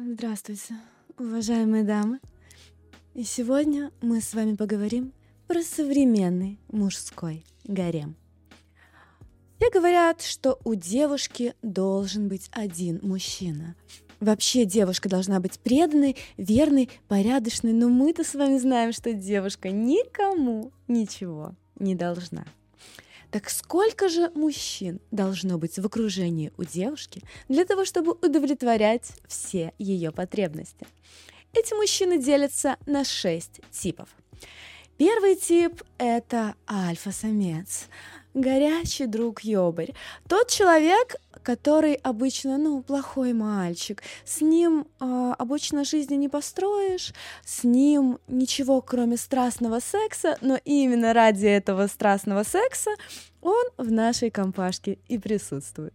Здравствуйте, уважаемые дамы. И сегодня мы с вами поговорим про современный мужской гарем. Все говорят, что у девушки должен быть один мужчина. Вообще девушка должна быть преданной, верной, порядочной, но мы-то с вами знаем, что девушка никому ничего не должна. Так сколько же мужчин должно быть в окружении у девушки для того, чтобы удовлетворять все ее потребности? Эти мужчины делятся на шесть типов. Первый тип – это альфа-самец горячий друг Йобарь. Тот человек, который обычно, ну, плохой мальчик. С ним э, обычно жизни не построишь, с ним ничего, кроме страстного секса, но именно ради этого страстного секса он в нашей компашке и присутствует.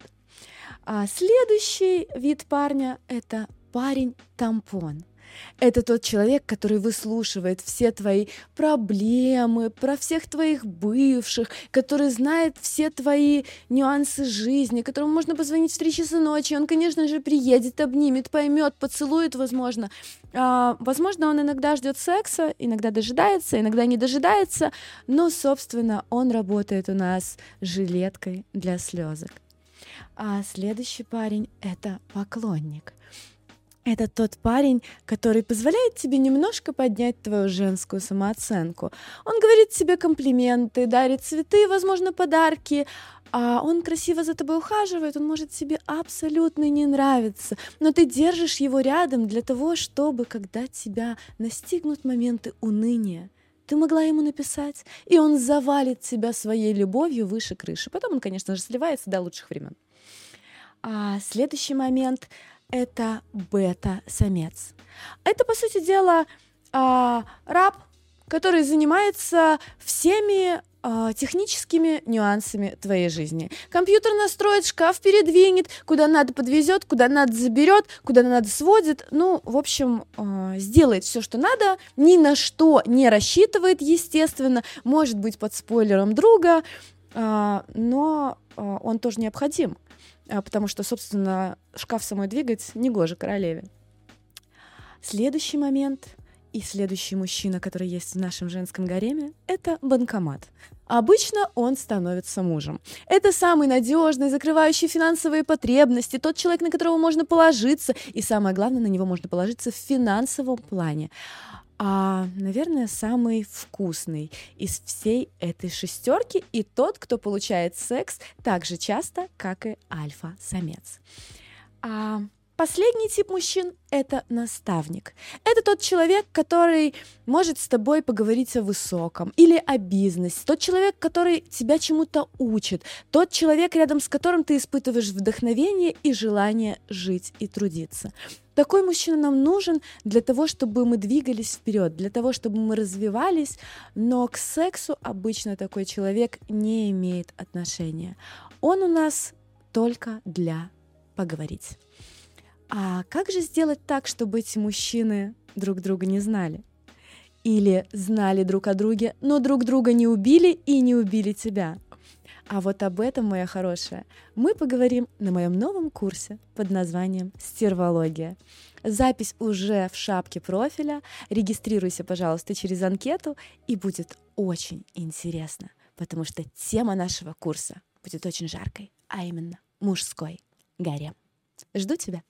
А следующий вид парня — это парень-тампон — это тот человек, который выслушивает все твои проблемы, про всех твоих бывших, который знает все твои нюансы жизни, которому можно позвонить в три часа ночи. Он, конечно же, приедет, обнимет, поймет, поцелует, возможно. А, возможно, он иногда ждет секса, иногда дожидается, иногда не дожидается, но, собственно, он работает у нас жилеткой для слезок. А следующий парень — это поклонник — это тот парень, который позволяет тебе немножко поднять твою женскую самооценку. Он говорит тебе комплименты, дарит цветы, возможно, подарки, а он красиво за тобой ухаживает, он может тебе абсолютно не нравиться, но ты держишь его рядом для того, чтобы, когда тебя настигнут моменты уныния, ты могла ему написать, и он завалит тебя своей любовью выше крыши. Потом он, конечно же, сливается до лучших времен. А следующий момент — это бета-самец. Это, по сути дела, а, раб, который занимается всеми а, техническими нюансами твоей жизни. Компьютер настроит, шкаф передвинет, куда надо подвезет, куда надо заберет, куда надо сводит. Ну, в общем, а, сделает все, что надо, ни на что не рассчитывает, естественно, может быть под спойлером друга, но он тоже необходим. А, потому что, собственно, шкаф самой двигать негоже королеве. Следующий момент и следующий мужчина, который есть в нашем женском гареме, это банкомат. Обычно он становится мужем. Это самый надежный, закрывающий финансовые потребности, тот человек, на которого можно положиться, и самое главное, на него можно положиться в финансовом плане а, наверное, самый вкусный из всей этой шестерки и тот, кто получает секс так же часто, как и альфа-самец. А, Последний тип мужчин — это наставник. Это тот человек, который может с тобой поговорить о высоком или о бизнесе. Тот человек, который тебя чему-то учит. Тот человек, рядом с которым ты испытываешь вдохновение и желание жить и трудиться. Такой мужчина нам нужен для того, чтобы мы двигались вперед, для того, чтобы мы развивались, но к сексу обычно такой человек не имеет отношения. Он у нас только для поговорить. А как же сделать так, чтобы эти мужчины друг друга не знали? Или знали друг о друге, но друг друга не убили и не убили тебя? А вот об этом, моя хорошая, мы поговорим на моем новом курсе под названием «Стервология». Запись уже в шапке профиля. Регистрируйся, пожалуйста, через анкету, и будет очень интересно, потому что тема нашего курса будет очень жаркой, а именно мужской гарем. Жду тебя.